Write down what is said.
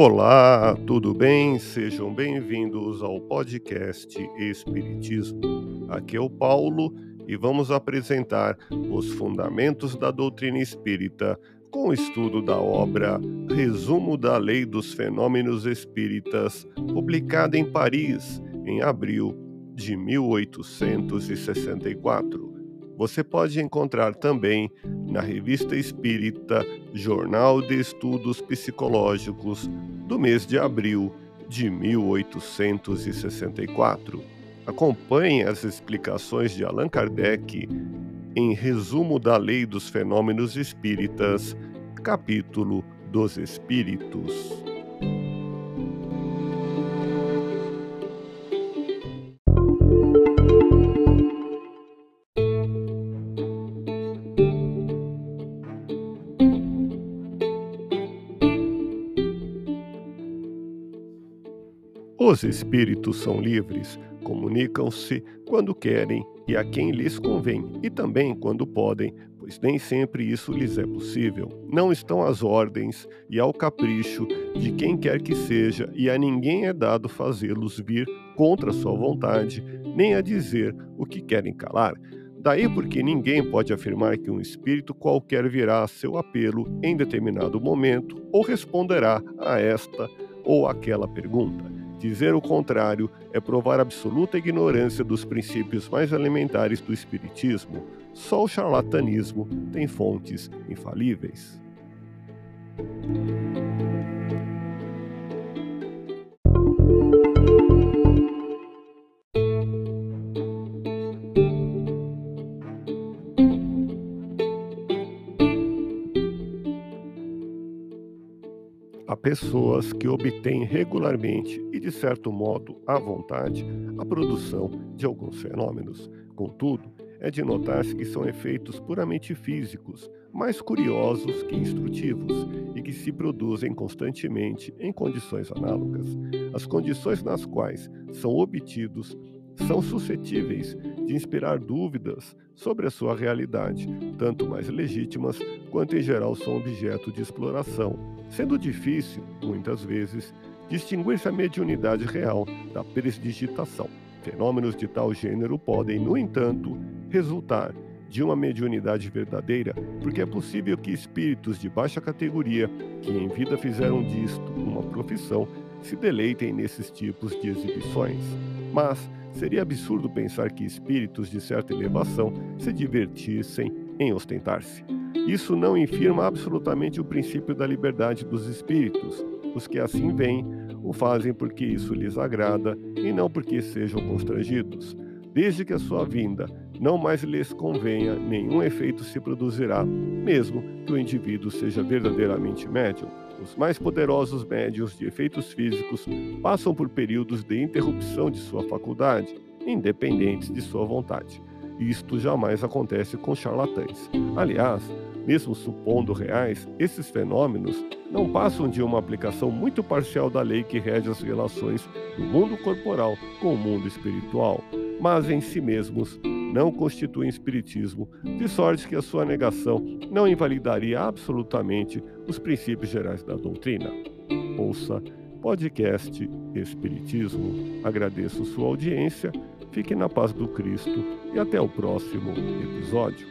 Olá, tudo bem? Sejam bem-vindos ao podcast Espiritismo. Aqui é o Paulo e vamos apresentar os fundamentos da doutrina espírita com o estudo da obra Resumo da Lei dos Fenômenos Espíritas, publicada em Paris em abril de 1864. Você pode encontrar também na Revista Espírita Jornal de Estudos Psicológicos do mês de abril de 1864. Acompanhe as explicações de Allan Kardec em Resumo da Lei dos Fenômenos Espíritas, capítulo dos Espíritos. Os espíritos são livres, comunicam-se quando querem e a quem lhes convém, e também quando podem, pois nem sempre isso lhes é possível. Não estão às ordens e ao capricho de quem quer que seja, e a ninguém é dado fazê-los vir contra sua vontade, nem a dizer o que querem calar. Daí porque ninguém pode afirmar que um espírito qualquer virá a seu apelo em determinado momento ou responderá a esta ou aquela pergunta. Dizer o contrário é provar absoluta ignorância dos princípios mais elementares do Espiritismo. Só o charlatanismo tem fontes infalíveis. Há pessoas que obtêm regularmente e, de certo modo, à vontade, a produção de alguns fenômenos. Contudo, é de notar-se que são efeitos puramente físicos, mais curiosos que instrutivos, e que se produzem constantemente em condições análogas. As condições nas quais são obtidos são suscetíveis de inspirar dúvidas sobre a sua realidade, tanto mais legítimas quanto em geral são objeto de exploração, sendo difícil, muitas vezes, distinguir-se a mediunidade real da presdigitação. Fenômenos de tal gênero podem, no entanto, resultar de uma mediunidade verdadeira, porque é possível que espíritos de baixa categoria, que em vida fizeram disto uma profissão, se deleitem nesses tipos de exibições. Mas seria absurdo pensar que espíritos de certa elevação se divertissem em ostentar-se. Isso não infirma absolutamente o princípio da liberdade dos espíritos. Os que assim veem o fazem porque isso lhes agrada e não porque sejam constrangidos. Desde que a sua vinda não mais lhes convenha, nenhum efeito se produzirá, mesmo que o indivíduo seja verdadeiramente médium. Os mais poderosos médios de efeitos físicos passam por períodos de interrupção de sua faculdade, independentes de sua vontade. Isto jamais acontece com charlatães. Aliás, mesmo supondo reais, esses fenômenos não passam de uma aplicação muito parcial da lei que rege as relações do mundo corporal com o mundo espiritual, mas em si mesmos não constituem espiritismo, de sorte que a sua negação não invalidaria absolutamente os princípios gerais da doutrina. Ouça podcast Espiritismo. Agradeço sua audiência, fique na paz do Cristo e até o próximo episódio.